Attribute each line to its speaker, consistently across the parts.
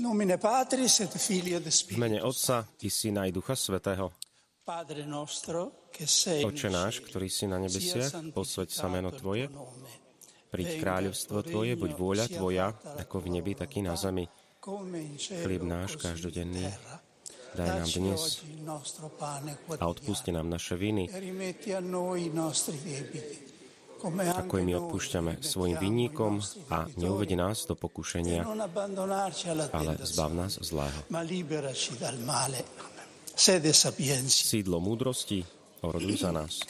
Speaker 1: V mene Otca i Syna i Ducha Svetého. Oče náš, ktorý si na
Speaker 2: sia
Speaker 1: nebesiach, posveď sa meno Tvoje, príď kráľovstvo Tvoje, buď vôľa Tvoja, ako v nebi, tak i na zemi. Chlieb náš každodenný. Daj nám dnes a odpusti nám naše viny, ako i my odpúšťame svojim vinníkom a neuvedi nás do pokušenia, ale zbav nás zlého. Sídlo múdrosti, oroduj za nás.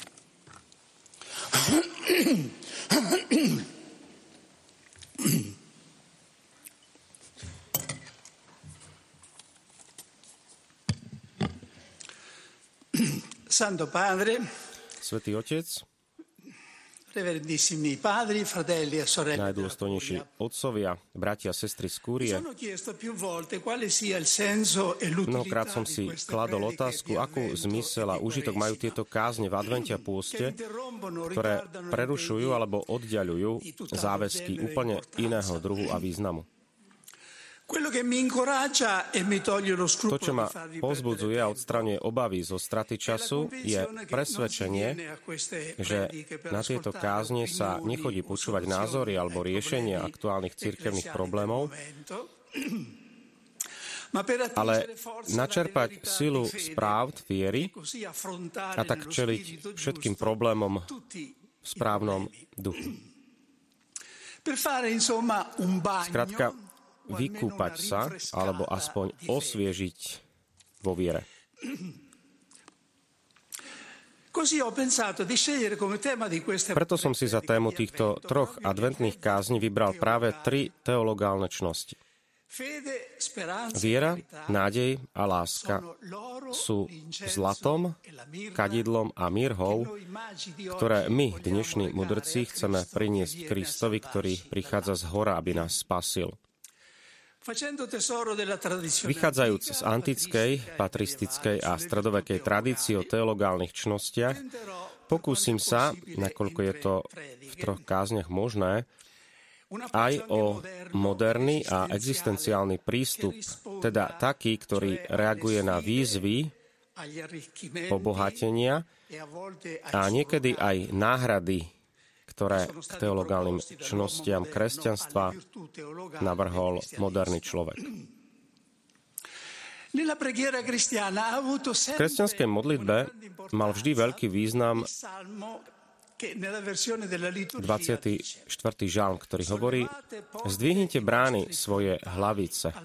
Speaker 2: Santo Padre,
Speaker 1: Svetý Otec, najdôstojnejší
Speaker 2: Curia,
Speaker 1: otcovia, bratia sestry z Kúrie,
Speaker 2: e
Speaker 1: Mnohokrát som si kladol otázku, akú zmysel
Speaker 2: e
Speaker 1: a
Speaker 2: di
Speaker 1: užitok majú tieto kázne v advente a pôste, ktoré prerušujú alebo oddialujú záväzky úplne iného druhu a významu. To,
Speaker 2: scrupolo
Speaker 1: čo ma pozbudzuje a odstraňuje obavy zo straty času, je presvedčenie, že na tieto kázne sa nechodí počúvať názory alebo riešenia aktuálnych
Speaker 2: ecclesiali
Speaker 1: problémov, ale načerpať silu správ viery
Speaker 2: e affrontare
Speaker 1: a tak čeliť všetkým problémom v správnom duchu. Skrátka, vykúpať sa, alebo aspoň osviežiť vo viere. Preto som si za tému týchto troch adventných kázni vybral práve tri teologálne čnosti. Viera, nádej a láska sú zlatom,
Speaker 2: e
Speaker 1: kadidlom a mirhou, ktoré my, dnešní mudrci, chceme priniesť Kristovi, ktorý prichádza z hora, aby nás spasil. Vychádzajúc z antickej, patristickej a stredovekej tradície o teologálnych čnostiach, pokúsim sa, nakoľko je to v troch kázniach možné, aj o moderný a existenciálny prístup, teda taký, ktorý reaguje na výzvy obohatenia a niekedy aj náhrady, ktoré k teologálnym čnostiam kresťanstva navrhol moderný človek. V kresťanskej modlitbe mal vždy veľký význam 24. žalm, ktorý hovorí Zdvihnite brány svoje hlavice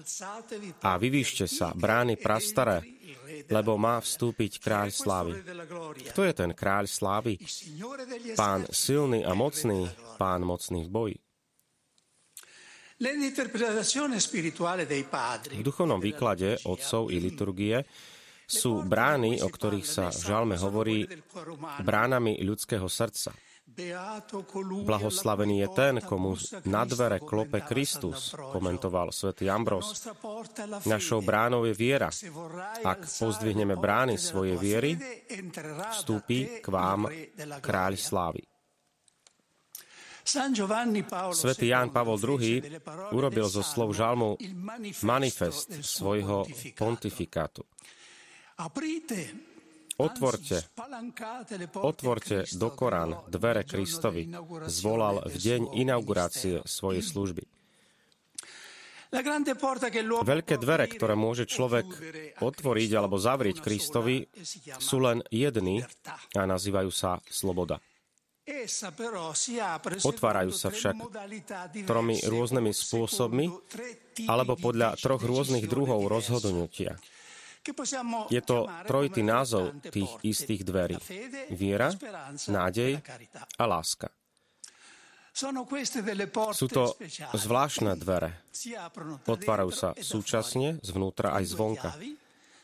Speaker 1: a vyvýšte sa, brány prastaré, lebo má vstúpiť kráľ slávy. Kto je ten kráľ slávy? Pán silný a mocný, pán mocný v boji. V duchovnom výklade otcov i liturgie sú brány, o ktorých sa v žalme hovorí, bránami ľudského srdca. Blahoslavený je ten, komu na dvere klope Kristus, komentoval svätý Ambros. Našou bránou je viera. Ak pozdvihneme brány svojej viery, vstúpi k vám kráľ slávy. Svetý Ján Pavol II urobil zo slov žalmu manifest svojho pontifikátu. Otvorte, otvorte do Korán dvere Kristovi, zvolal v deň inaugurácie svojej služby. Veľké dvere, ktoré môže človek otvoriť alebo zavrieť Kristovi, sú len jedny a nazývajú sa sloboda. Otvárajú sa však tromi rôznymi spôsobmi alebo podľa troch rôznych druhov rozhodnutia. Je to trojitý názov tých istých dverí. Viera, nádej a láska. Sú to zvláštne dvere. Otvárajú sa súčasne, zvnútra aj zvonka.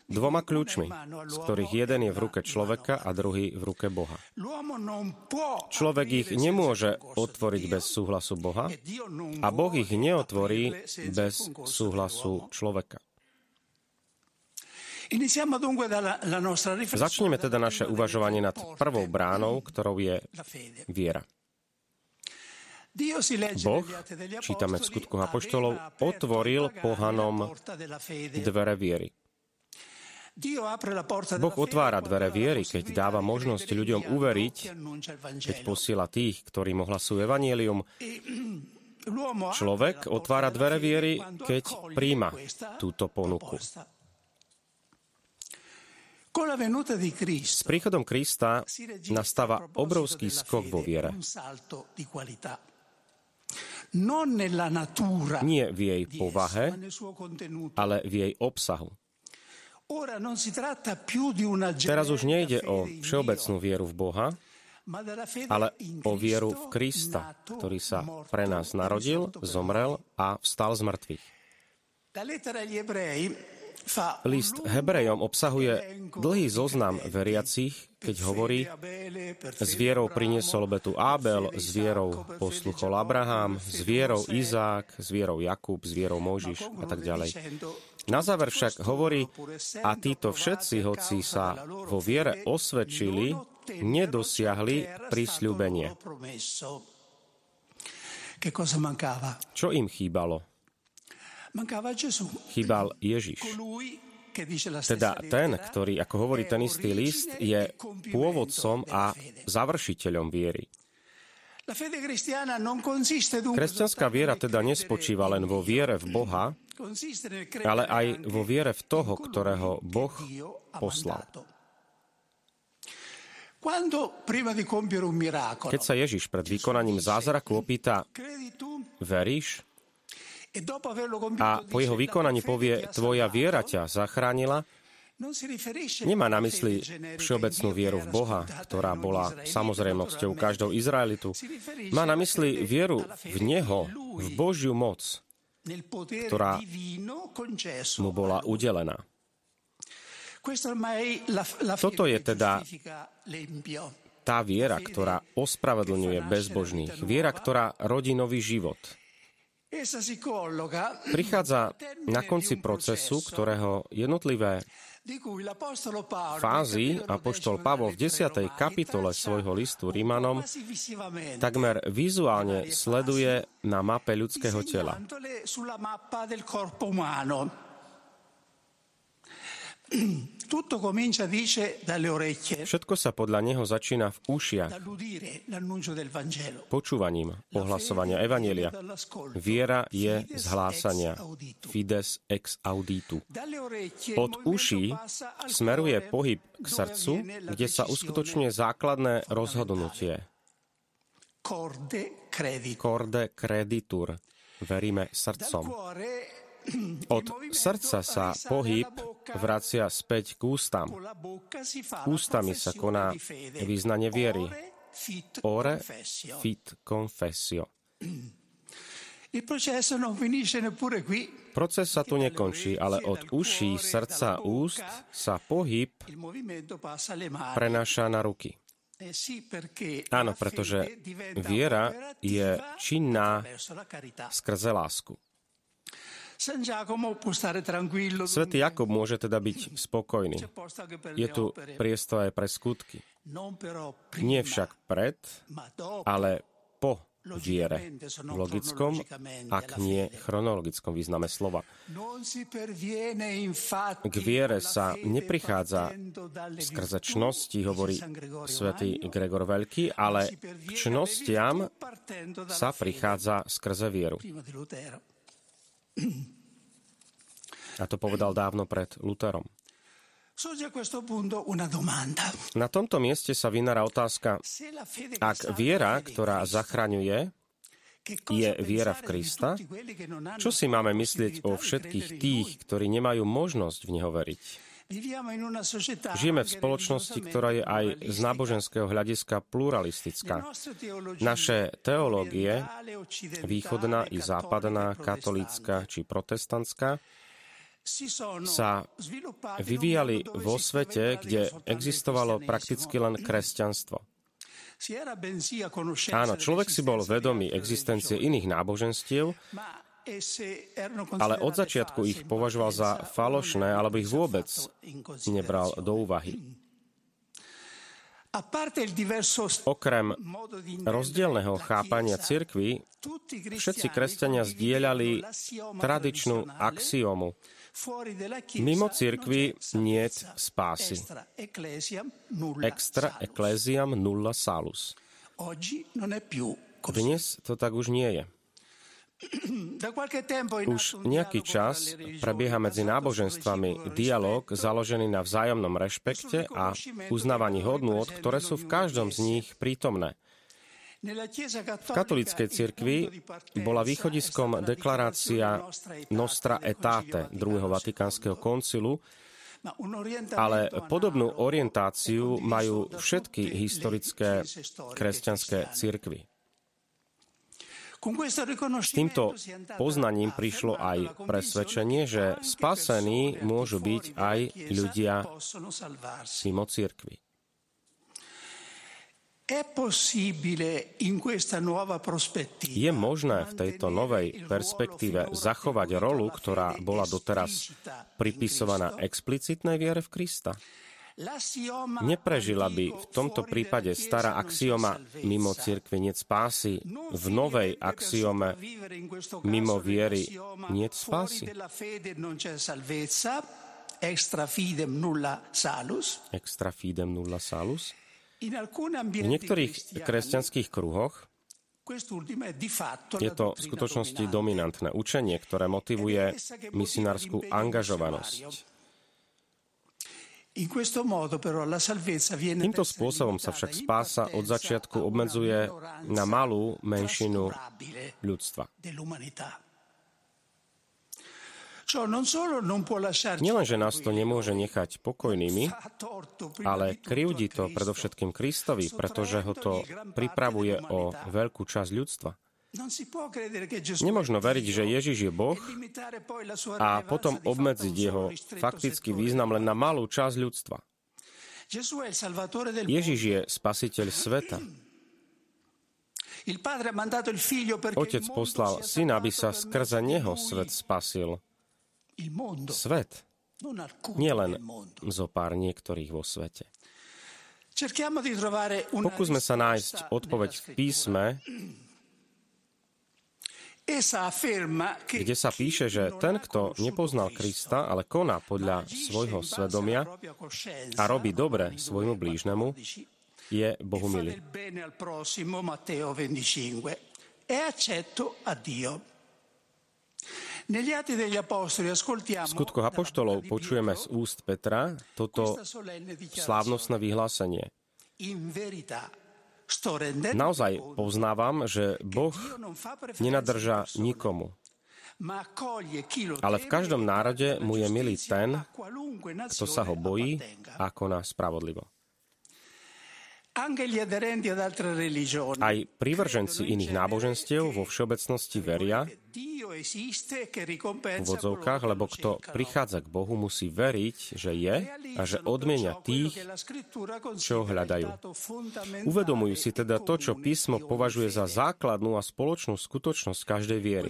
Speaker 1: Dvoma kľúčmi, z ktorých jeden je v ruke človeka a druhý v ruke Boha. Človek ich nemôže otvoriť bez súhlasu Boha a Boh ich neotvorí bez súhlasu človeka. Začneme teda naše uvažovanie nad prvou bránou, ktorou je viera. Boh, čítame v skutkoch apoštolov, otvoril pohanom dvere viery. Boh otvára dvere viery, keď dáva možnosť ľuďom uveriť, keď posiela tých, ktorým ohlasujú evanielium. Človek otvára dvere viery, keď príjma túto ponuku. S príchodom Krista nastáva obrovský skok vo viere. Nie v jej povahe, ale v jej obsahu. Teraz už nejde o všeobecnú vieru v Boha, ale o vieru v Krista, ktorý sa pre nás narodil, zomrel a vstal z mŕtvych. List Hebrejom obsahuje dlhý zoznam veriacich, keď hovorí, s vierou priniesol obetu Ábel, s vierou posluchol Abraham, s vierou Izák, s vierou Jakub, s vierou Možiš a tak ďalej. Na záver však hovorí, a títo všetci, hoci sa vo viere osvedčili, nedosiahli prísľubenie. Čo im chýbalo? Chýbal Ježiš. Teda ten, ktorý, ako hovorí ten istý list, je pôvodcom a završiteľom viery. Kresťanská viera teda nespočíva len vo viere v Boha, ale aj vo viere v toho, ktorého Boh poslal. Keď sa Ježiš pred vykonaním zázraku opýta, veríš? A po jeho vykonaní povie, tvoja viera ťa zachránila, Nemá na mysli všeobecnú vieru v Boha, ktorá bola samozrejmosťou každou Izraelitu. Má na mysli vieru v Neho, v Božiu moc, ktorá mu bola udelená. Toto je teda tá viera, ktorá ospravedlňuje bezbožných. Viera, ktorá rodí nový život. Prichádza na konci procesu, ktorého jednotlivé fázy Apoštol Pavol v 10. kapitole svojho listu Rímanom takmer vizuálne sleduje na mape ľudského tela. Všetko sa podľa neho začína v ušiach, počúvaním ohlasovania Evanielia. Viera je z hlásania, fides ex auditu. Od uší smeruje pohyb k srdcu, kde sa uskutočňuje základné rozhodnutie. Corde creditur. Veríme srdcom. Od srdca sa pohyb vracia späť k ústam. Ústami sa koná význanie viery. Ore fit confessio. Proces sa tu nekončí, ale od uší, srdca, úst sa pohyb prenáša na ruky. Áno, pretože viera je činná skrze lásku. Svetý Jakob môže teda byť spokojný. Je tu priestor aj pre skutky. Nie však pred, ale po viere v logickom, ak nie chronologickom význame slova. K viere sa neprichádza skrze čnosti, hovorí svätý Gregor Veľký, ale k čnostiam sa prichádza skrze vieru. A to povedal dávno pred Luterom. Na tomto mieste sa vynára otázka, ak viera, ktorá zachraňuje, je viera v Krista, čo si máme myslieť o všetkých tých, ktorí nemajú možnosť v Neho veriť? Žijeme v spoločnosti, ktorá je aj z náboženského hľadiska pluralistická. Naše teológie, východná i západná, katolícka či protestantská, sa vyvíjali vo svete, kde existovalo prakticky len kresťanstvo. Áno, človek si bol vedomý existencie iných náboženstiev, ale od začiatku ich považoval za falošné, alebo ich vôbec nebral do úvahy. Okrem rozdielného chápania cirkvy, všetci kresťania zdieľali tradičnú axiomu. Mimo cirkvy niet spásy. Extra ecclesiam nulla salus. Dnes to tak už nie je. Už nejaký čas prebieha medzi náboženstvami dialog založený na vzájomnom rešpekte a uznávaní hodnôt, ktoré sú v každom z nich prítomné. V katolíckej cirkvi bola východiskom deklarácia Nostra Etate druhého Vatikánskeho koncilu, ale podobnú orientáciu majú všetky historické kresťanské cirkvy. S týmto poznaním prišlo aj presvedčenie, že spasení môžu byť aj ľudia mimo cirkvi. Je možné v tejto novej perspektíve zachovať rolu, ktorá bola doteraz pripisovaná explicitnej viere v Krista? Neprežila by v tomto prípade stará axioma mimo cirkvi niet spásy, v novej axiome mimo viery niet spásy. Extra fidem nulla salus. Extra fidem nulla salus. V niektorých kresťanských kruhoch je to v skutočnosti dominantné učenie, ktoré motivuje misionárskú angažovanosť. Týmto spôsobom sa však spása od začiatku obmedzuje na malú menšinu ľudstva. Nielenže nás to nemôže nechať pokojnými, ale krivdí to predovšetkým Kristovi, pretože ho to pripravuje o veľkú časť ľudstva. Nemožno veriť, že Ježiš je Boh a potom obmedziť jeho faktický význam len na malú časť ľudstva. Ježiš je spasiteľ sveta. Otec poslal syna, aby sa skrze neho svet spasil. Svet, nielen zo pár niektorých vo svete. Pokúsme sa nájsť odpoveď v písme, kde sa píše, že ten, kto nepoznal Krista, ale koná podľa svojho svedomia a robí dobre svojmu blížnemu, je Bohu milý. V skutkoch apoštolov počujeme z úst Petra toto slávnostné vyhlásenie. Naozaj poznávam, že Boh nenadrža nikomu. Ale v každom národe mu je milý ten, kto sa ho bojí a koná spravodlivo. Aj prívrženci iných náboženstiev vo všeobecnosti veria, v vodzovkách, lebo kto prichádza k Bohu, musí veriť, že je a že odmienia tých, čo ho hľadajú. Uvedomujú si teda to, čo písmo považuje za základnú a spoločnú skutočnosť každej viery.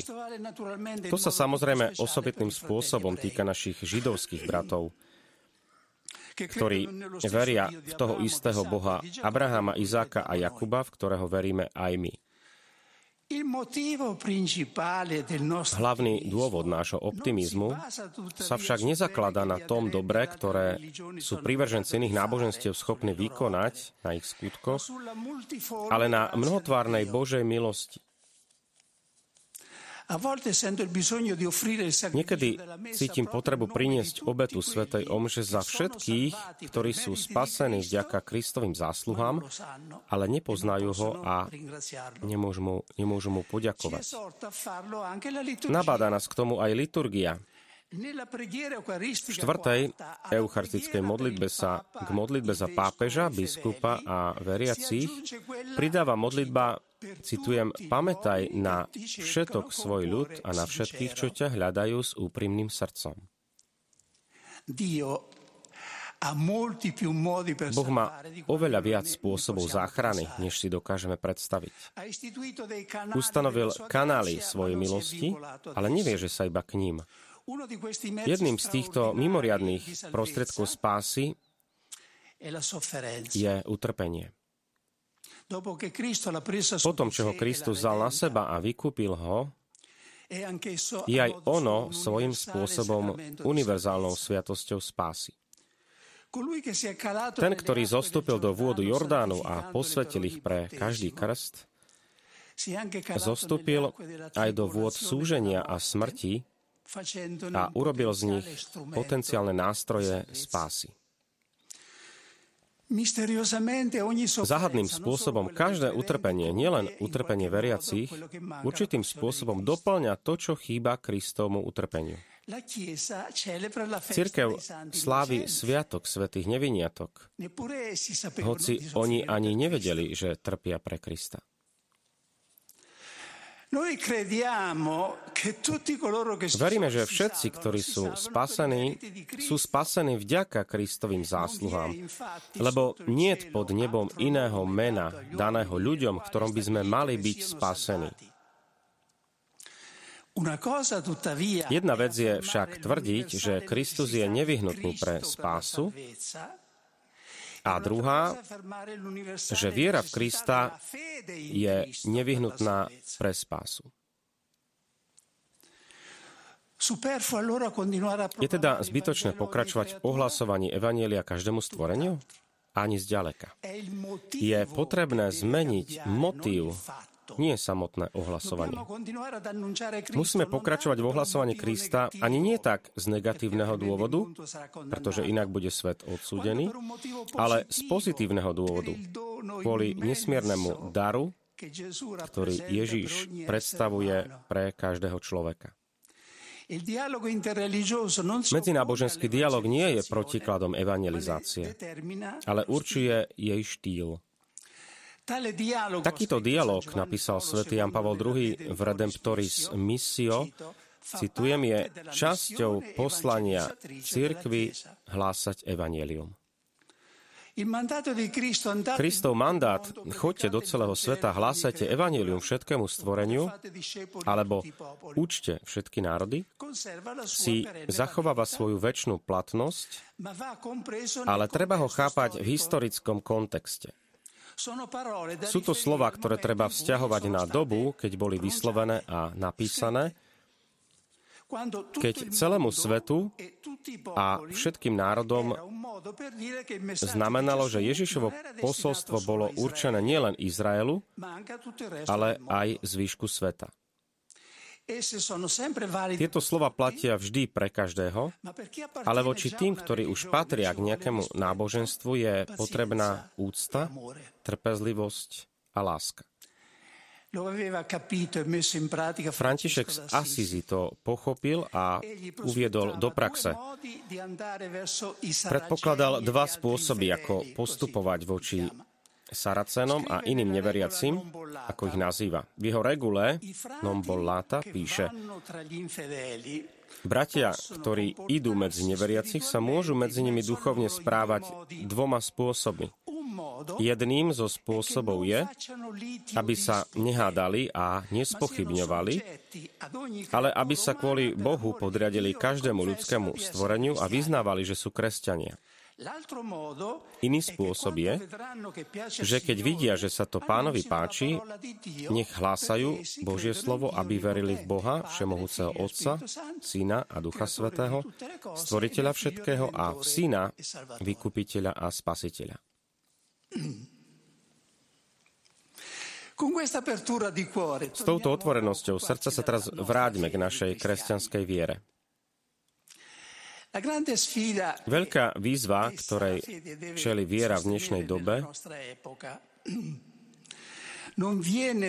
Speaker 1: To sa samozrejme osobitným spôsobom týka našich židovských bratov ktorí veria v toho istého Boha Abrahama, Izáka a Jakuba, v ktorého veríme aj my. Hlavný dôvod nášho optimizmu sa však nezakladá na tom dobre, ktoré sú prívrženci iných náboženstiev schopní vykonať na ich skutkoch, ale na mnohotvárnej Božej milosti. Niekedy cítim potrebu priniesť obetu Svetej Omže za všetkých, ktorí sú spasení vďaka Kristovým zásluhám, ale nepoznajú ho a nemôžu mu, nemôžu mu poďakovať. Nabáda nás k tomu aj liturgia. V štvrtej eucharistickej modlitbe sa k modlitbe za pápeža, biskupa a veriacich pridáva modlitba Citujem, pamätaj na všetok svoj ľud a na všetkých, čo ťa hľadajú s úprimným srdcom. Boh má oveľa viac spôsobov záchrany, než si dokážeme predstaviť. Ustanovil kanály svojej milosti, ale nevie, že sa iba k ním. Jedným z týchto mimoriadných prostriedkov spásy je utrpenie. Potom, čo ho Kristus vzal na seba a vykúpil ho, je aj ono svojím spôsobom univerzálnou sviatosťou spásy. Ten, ktorý zostúpil do vôdu Jordánu a posvetil ich pre každý krst, zostúpil aj do vôd súženia a smrti a urobil z nich potenciálne nástroje spásy. Záhadným spôsobom každé utrpenie, nielen utrpenie veriacich, určitým spôsobom doplňa to, čo chýba Kristovmu utrpeniu. Cirkev slávi sviatok svetých neviniatok, hoci oni ani nevedeli, že trpia pre Krista. Veríme, že všetci, ktorí sú spasení, sú spasení vďaka Kristovým zásluhám, lebo nie pod nebom iného mena daného ľuďom, ktorom by sme mali byť spasení. Jedna vec je však tvrdiť, že Kristus je nevyhnutný pre spásu, a druhá, že viera v Krista je nevyhnutná pre spásu. Je teda zbytočné pokračovať v ohlasovaní Evanielia každému stvoreniu? Ani zďaleka. Je potrebné zmeniť motív nie samotné ohlasovanie. Musíme pokračovať v ohlasovaní Krista ani nie tak z negatívneho dôvodu, pretože inak bude svet odsúdený, ale z pozitívneho dôvodu, kvôli nesmiernemu daru, ktorý Ježíš predstavuje pre každého človeka. Medzináboženský dialog nie je protikladom evangelizácie, ale určuje jej štýl. Takýto dialog, napísal svätý Jan Pavel II v Redemptoris Missio, citujem, je časťou poslania cirkvy hlásať evanielium. Kristov mandát, choďte do celého sveta, hlásajte evanelium všetkému stvoreniu, alebo učte všetky národy, si zachováva svoju väčšnú platnosť, ale treba ho chápať v historickom kontexte. Sú to slova, ktoré treba vzťahovať na dobu, keď boli vyslovené a napísané, keď celému svetu a všetkým národom znamenalo, že Ježišovo posolstvo bolo určené nielen Izraelu, ale aj zvýšku sveta. Tieto slova platia vždy pre každého, ale voči tým, ktorí už patria k nejakému náboženstvu, je potrebná úcta, trpezlivosť a láska. E František z Asizi to pochopil a uviedol do praxe. Predpokladal dva spôsoby, ako postupovať voči Saracénom a iným neveriacim, ako ich nazýva. V jeho regule non bollata píše Bratia, ktorí idú medzi neveriacich, sa môžu medzi nimi duchovne správať dvoma spôsobmi. Jedným zo spôsobov je, aby sa nehádali a nespochybňovali, ale aby sa kvôli Bohu podriadili každému ľudskému stvoreniu a vyznávali, že sú kresťania. Iný spôsob je, že keď vidia, že sa to pánovi páči, nech hlásajú Božie slovo, aby verili v Boha, Všemohúceho Otca, Syna a Ducha Svetého, Stvoriteľa všetkého a v Syna, Vykupiteľa a Spasiteľa. S touto otvorenosťou srdca sa teraz vráťme k našej kresťanskej viere. Veľká výzva, ktorej čeli viera v dnešnej dobe,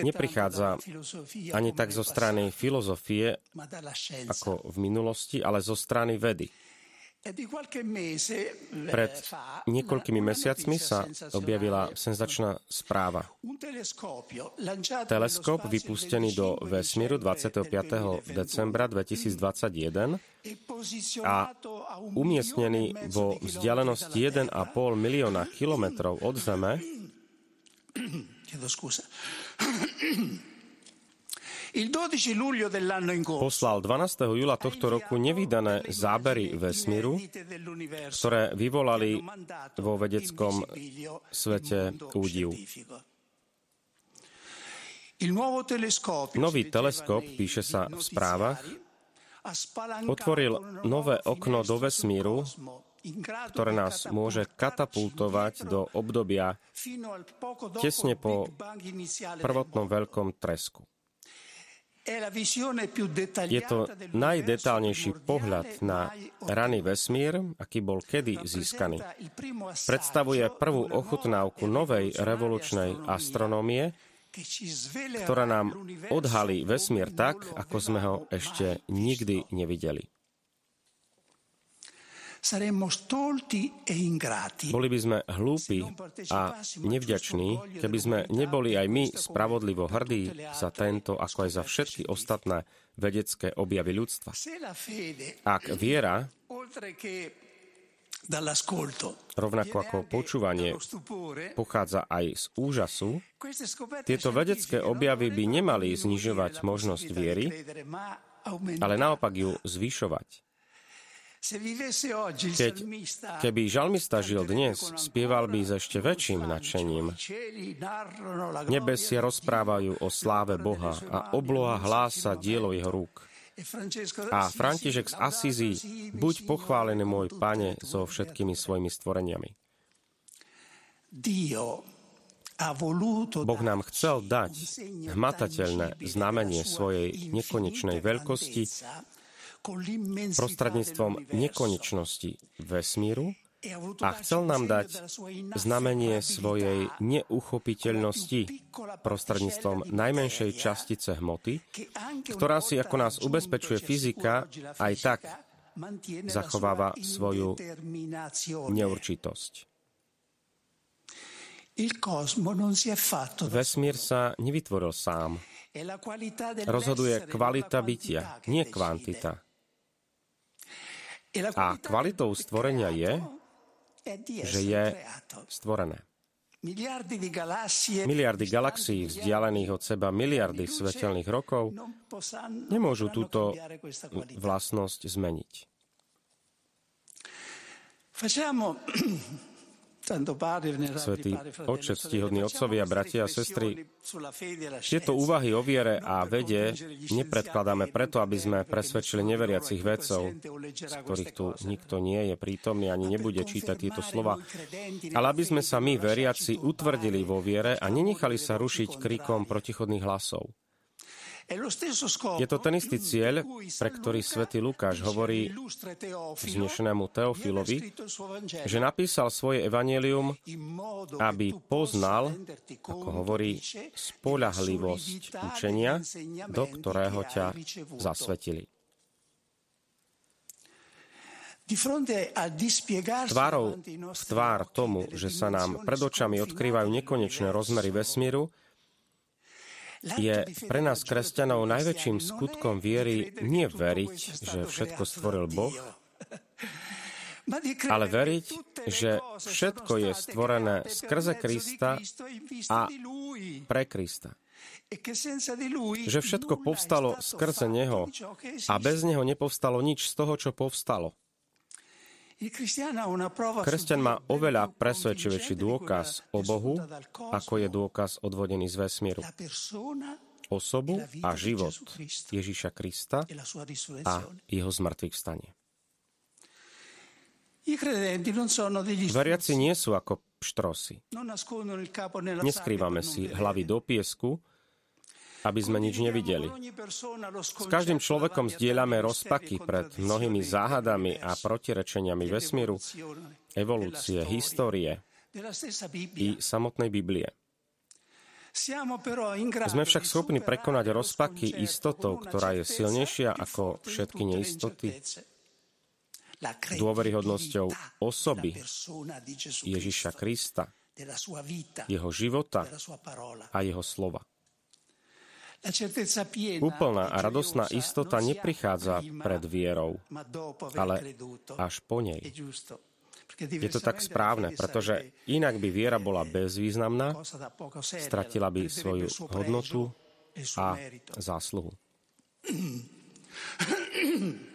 Speaker 1: neprichádza ani tak zo strany filozofie ako v minulosti, ale zo strany vedy. Pred niekoľkými mesiacmi sa objavila senzačná správa. Teleskop vypustený do vesmíru 25. decembra 2021 a umiestnený vo vzdialenosti 1,5 milióna kilometrov od Zeme, poslal 12. júla tohto roku nevydané zábery vesmíru, ktoré vyvolali vo vedeckom svete údiv. Nový teleskop, píše sa v správach, otvoril nové okno do vesmíru, ktoré nás môže katapultovať do obdobia tesne po prvotnom veľkom tresku. Je to najdetálnejší pohľad na raný vesmír, aký bol kedy získaný. Predstavuje prvú ochutnávku novej revolučnej astronómie, ktorá nám odhalí vesmír tak, ako sme ho ešte nikdy nevideli. E boli by sme hlúpi a nevďační, keby sme neboli aj my spravodlivo hrdí za tento, ako aj za všetky ostatné vedecké objavy ľudstva. Ak viera Rovnako ako počúvanie pochádza aj z úžasu, tieto vedecké objavy by nemali znižovať možnosť viery, ale naopak ju zvyšovať. Keď, keby žalmista žil dnes, spieval by s ešte väčším nadšením. Nebesia rozprávajú o sláve Boha a obloha hlása dielo jeho rúk. A František z Asizi, buď pochválený môj pane so všetkými svojimi stvoreniami. Boh nám chcel dať hmatateľné znamenie svojej nekonečnej veľkosti prostredníctvom nekonečnosti vesmíru a chcel nám dať znamenie svojej neuchopiteľnosti prostredníctvom najmenšej častice hmoty, ktorá si, ako nás ubezpečuje fyzika, aj tak zachováva svoju neurčitosť. Vesmír sa nevytvoril sám. Rozhoduje kvalita bytia, nie kvantita. A kvalitou stvorenia je, že je stvorené. Miliardy galaxií vzdialených od seba miliardy svetelných rokov nemôžu túto vlastnosť zmeniť. Svetý Otče, ctihodní otcovia, bratia a sestry, tieto úvahy o viere a vede nepredkladáme preto, aby sme presvedčili neveriacich vedcov, z ktorých tu nikto nie je prítomný ani nebude čítať tieto slova, ale aby sme sa my, veriaci, utvrdili vo viere a nenechali sa rušiť krikom protichodných hlasov. Je to ten istý cieľ, pre ktorý svätý Lukáš hovorí vznešenému Teofilovi, že napísal svoje evanelium, aby poznal, ako hovorí, spolahlivosť učenia, do ktorého ťa zasvetili. Tvárou v tvár tomu, že sa nám pred očami odkrývajú nekonečné rozmery vesmíru, je pre nás kresťanov najväčším skutkom viery nie veriť, že všetko stvoril Boh, ale veriť, že všetko je stvorené skrze Krista a pre Krista. Že všetko povstalo skrze Neho a bez Neho nepovstalo nič z toho, čo povstalo. Kresťan má oveľa presvedčivejší dôkaz o Bohu, ako je dôkaz odvodený z vesmíru. Osobu a život Ježíša Krista a jeho zmrtvých stanie. Veriaci nie sú ako pštrosy. Neskrývame si hlavy do piesku, aby sme nič nevideli. S každým človekom zdieľame rozpaky pred mnohými záhadami a protirečeniami vesmíru, evolúcie, histórie i samotnej Biblie. Sme však schopní prekonať rozpaky istotou, ktorá je silnejšia ako všetky neistoty, dôveryhodnosťou osoby Ježiša Krista, jeho života a jeho slova. Úplná a radosná istota neprichádza pred vierou, ale až po nej. Je to tak správne, pretože inak by viera bola bezvýznamná, stratila by svoju hodnotu a zásluhu.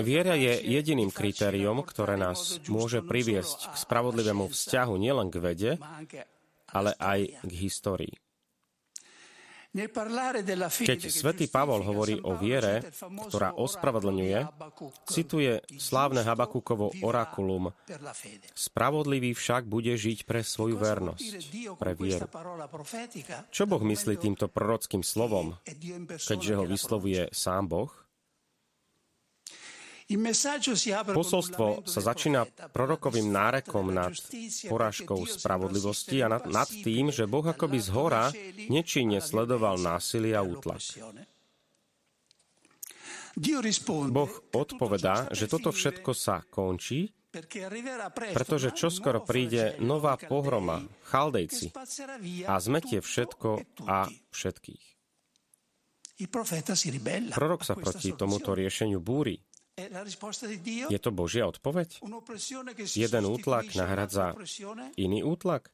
Speaker 1: Viera je jediným kritériom, ktoré nás môže priviesť k spravodlivému vzťahu nielen k vede, ale aj k histórii. Keď svätý Pavol hovorí o viere, ktorá ospravedlňuje, cituje slávne Habakukovo orakulum Spravodlivý však bude žiť pre svoju vernosť, pre vieru. Čo Boh myslí týmto prorockým slovom, keďže ho vyslovuje sám Boh? Posolstvo sa začína prorokovým nárekom nad porážkou spravodlivosti a nad, nad tým, že Boh akoby z hora nečinne sledoval násilie a útlak. Boh odpovedá, že toto všetko sa končí, pretože čoskoro príde nová pohroma, chaldejci, a zmetie všetko a všetkých. Prorok sa proti tomuto riešeniu búri je to Božia odpoveď? Jeden útlak nahradza iný útlak?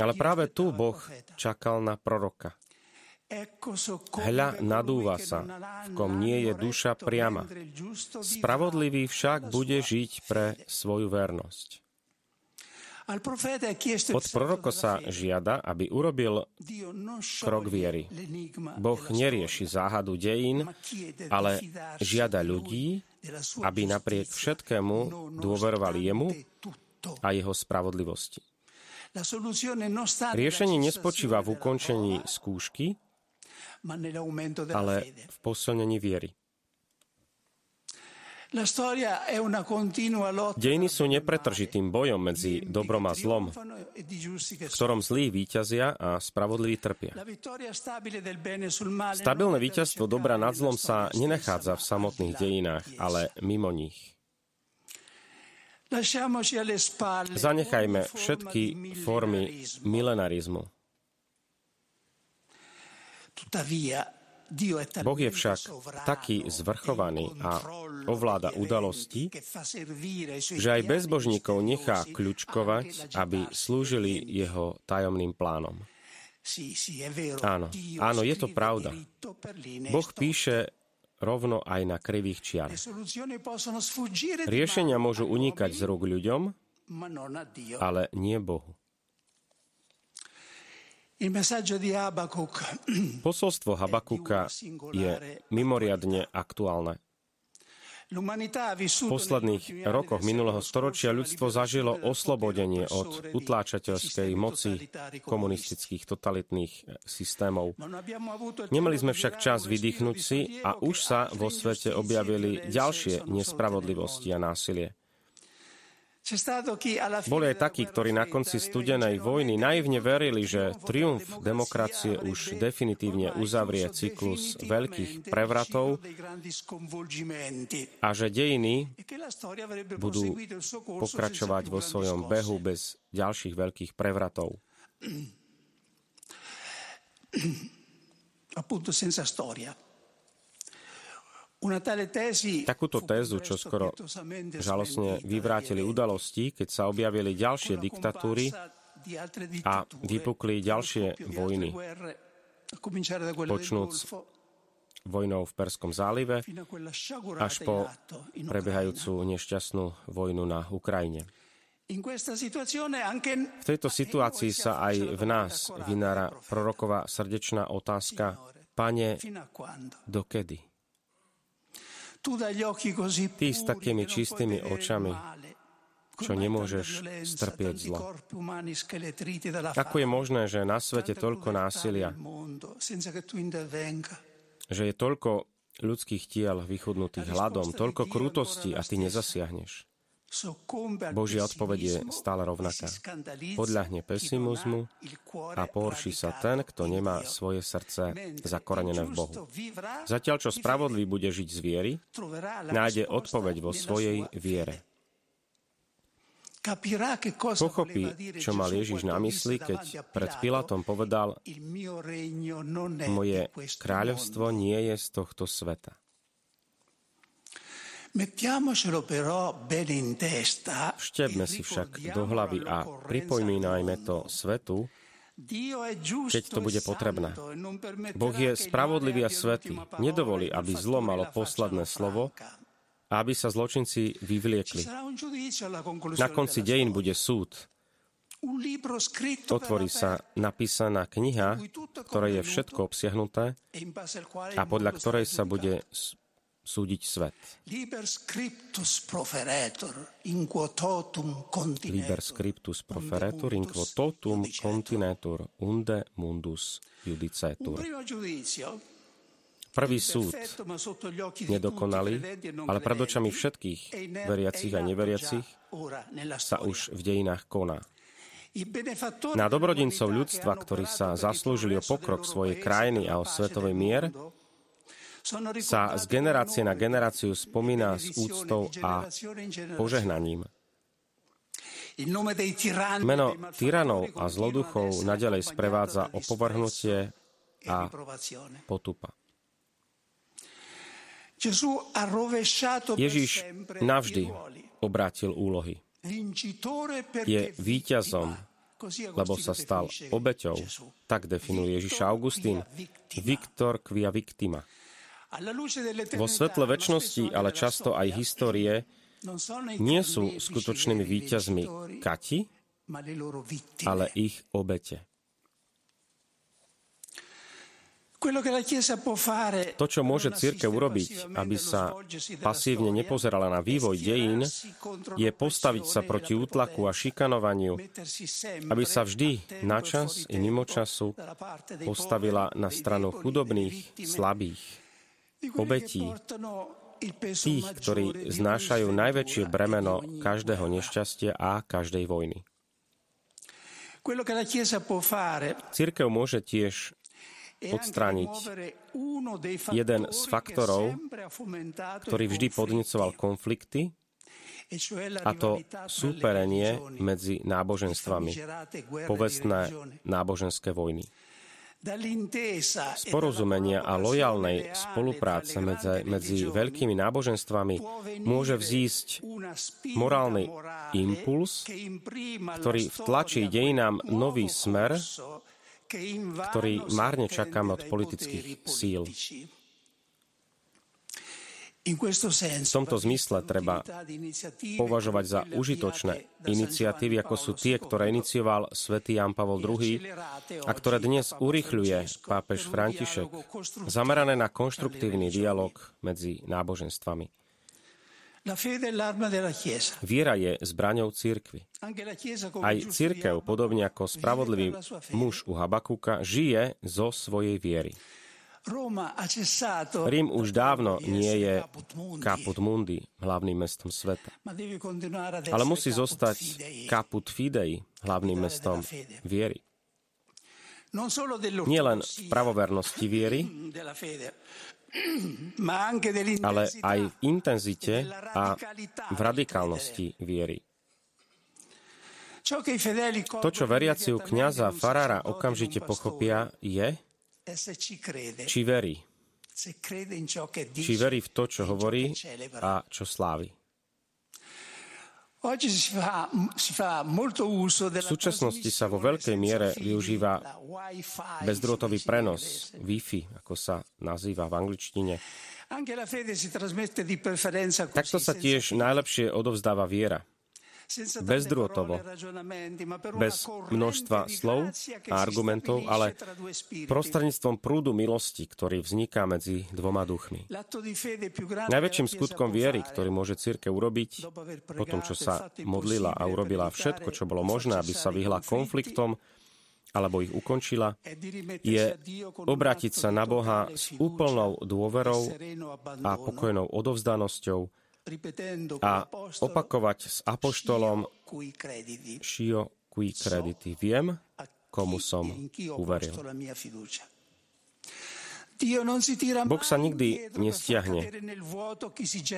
Speaker 1: Ale práve tu Boh čakal na proroka. Hľa nadúva sa, v kom nie je duša priama. Spravodlivý však bude žiť pre svoju vernosť. Od proroka sa žiada, aby urobil krok viery. Boh nerieši záhadu dejín, ale žiada ľudí, aby napriek všetkému dôverovali jemu a jeho spravodlivosti. Riešenie nespočíva v ukončení skúšky, ale v posilnení viery. Dejiny sú nepretržitým bojom medzi dobrom a zlom, v ktorom zlí víťazia a spravodliví trpia. Stabilné víťazstvo dobra nad zlom sa nenachádza v samotných dejinách, ale mimo nich. Zanechajme všetky formy milenarizmu. Boh je však taký zvrchovaný a ovláda udalosti, že aj bezbožníkov nechá kľúčkovať, aby slúžili jeho tajomným plánom. Áno, áno, je to pravda. Boh píše rovno aj na krivých čiar. Riešenia môžu unikať z rúk ľuďom, ale nie Bohu. Posolstvo Habakuka je mimoriadne aktuálne. V posledných rokoch minulého storočia ľudstvo zažilo oslobodenie od utláčateľskej moci komunistických totalitných systémov. Nemali sme však čas vydýchnuť si a už sa vo svete objavili ďalšie nespravodlivosti a násilie. Boli aj takí, ktorí na konci studenej vojny naivne verili, že triumf demokracie už definitívne uzavrie cyklus veľkých prevratov a že dejiny budú pokračovať vo svojom behu bez ďalších veľkých prevratov. Appunto senza storia. Takúto tézu, čo skoro žalostne vyvrátili udalosti, keď sa objavili ďalšie diktatúry a vypukli ďalšie vojny, počnúc vojnou v Perskom zálive až po prebiehajúcu nešťastnú vojnu na Ukrajine. V tejto situácii sa aj v nás vynára proroková srdečná otázka, Pane, dokedy? Ty s takými čistými očami, čo nemôžeš strpieť zlo. Ako je možné, že na svete toľko násilia, že je toľko ľudských tiel vychudnutých hladom, toľko krutosti a ty nezasiahneš? Božia odpoveď je stále rovnaká. Podľahne pesimizmu a porší sa ten, kto nemá svoje srdce zakorenené v Bohu. Zatiaľ, čo spravodlivý bude žiť z viery, nájde odpoveď vo svojej viere. Pochopí, čo mal Ježiš na mysli, keď pred Pilatom povedal, moje kráľovstvo nie je z tohto sveta. Vštebme si však do hlavy a pripomínajme to svetu, keď to bude potrebné. E boh je spravodlivý a svetý. Nedovolí, aby zlo malo posledné slovo a aby sa zločinci vyvliekli. Na konci dejín bude súd. Otvorí sa napísaná kniha, ktorej je všetko obsiahnuté e a podľa ktorej sa bude súdiť svet. Liber scriptus proferetur in quo totum continetur unde mundus judicetur. Prvý súd, nedokonalý, ale pred očami všetkých, veriacich a neveriacich, sa už v dejinách koná. Na dobrodincov ľudstva, ktorí sa zaslúžili o pokrok svojej krajiny a o svetový mier, sa z generácie na generáciu spomína s úctou a požehnaním. Meno tyranov a zloduchov nadalej sprevádza opovrhnutie a potupa. Ježiš navždy obrátil úlohy. Je víťazom, lebo sa stal obeťou. Tak definuje Ježiš Augustín. Victor quia victima. Vo svetle väčšnosti, ale často aj histórie, nie sú skutočnými víťazmi Kati, ale ich obete. To, čo môže církev urobiť, aby sa pasívne nepozerala na vývoj dejín, je postaviť sa proti útlaku a šikanovaniu, aby sa vždy na čas i mimo času postavila na stranu chudobných, slabých obetí, tých, ktorí znášajú najväčšie bremeno každého nešťastia a každej vojny. Církev môže tiež odstrániť jeden z faktorov, ktorý vždy podnicoval konflikty, e a to súperenie medzi náboženstvami, povestné náboženské vojny. Z porozumenia a lojálnej spolupráce medzi, medzi veľkými náboženstvami môže vzísť morálny impuls, ktorý vtlačí dejinám nový smer, ktorý márne čakáme od politických síl. V tomto zmysle treba považovať za užitočné iniciatívy, ako sú tie, ktoré inicioval svätý Jan Pavol II a ktoré dnes urychľuje pápež František, zamerané na konštruktívny dialog medzi náboženstvami. Viera je zbraňou církvy. Aj církev, podobne ako spravodlivý muž u Habakúka, žije zo svojej viery. Rím už dávno nie je Caput Mundi, hlavným mestom sveta. Ale musí zostať Caput Fidei, hlavným mestom viery. Nie len v pravovernosti viery, ale aj v intenzite a v radikálnosti viery. To, čo veriaci u kniaza Farára okamžite pochopia, je, či verí. Či verí v to, čo hovorí a čo slávi. V súčasnosti sa vo veľkej miere využíva bezdrôtový prenos, Wi-Fi, ako sa nazýva v angličtine. Takto sa tiež najlepšie odovzdáva viera bezdrôtovo, bez množstva slov a argumentov, ale prostredníctvom prúdu milosti, ktorý vzniká medzi dvoma duchmi. Najväčším skutkom viery, ktorý môže církev urobiť, po tom, čo sa modlila a urobila všetko, čo bolo možné, aby sa vyhla konfliktom, alebo ich ukončila, je obrátiť sa na Boha s úplnou dôverou a pokojnou odovzdanosťou, a opakovať s apoštolom Šio qui crediti. Viem, komu som uveril. Boh sa nikdy nestiahne,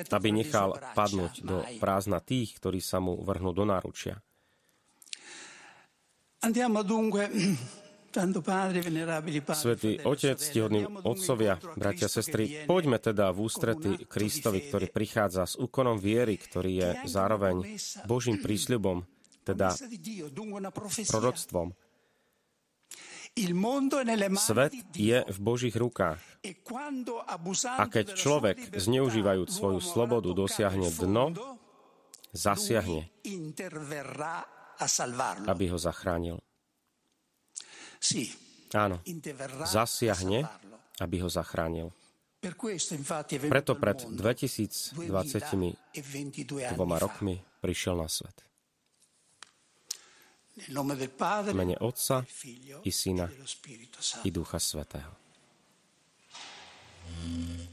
Speaker 1: aby nechal padnúť do prázdna tých, ktorí sa mu vrhnú do náručia. Svetý Otec, ctihodní otcovia, bratia, sestry, poďme teda v ústrety Kristovi, ktorý prichádza s úkonom viery, ktorý je zároveň Božím prísľubom, teda proroctvom. Svet je v Božích rukách. A keď človek, zneužívajúc svoju slobodu, dosiahne dno, zasiahne, aby ho zachránil. Áno, zasiahne, aby ho zachránil. Preto pred 2022 rokmi prišiel na svet. V mene Otca i Syna i Ducha Svetého. Mm.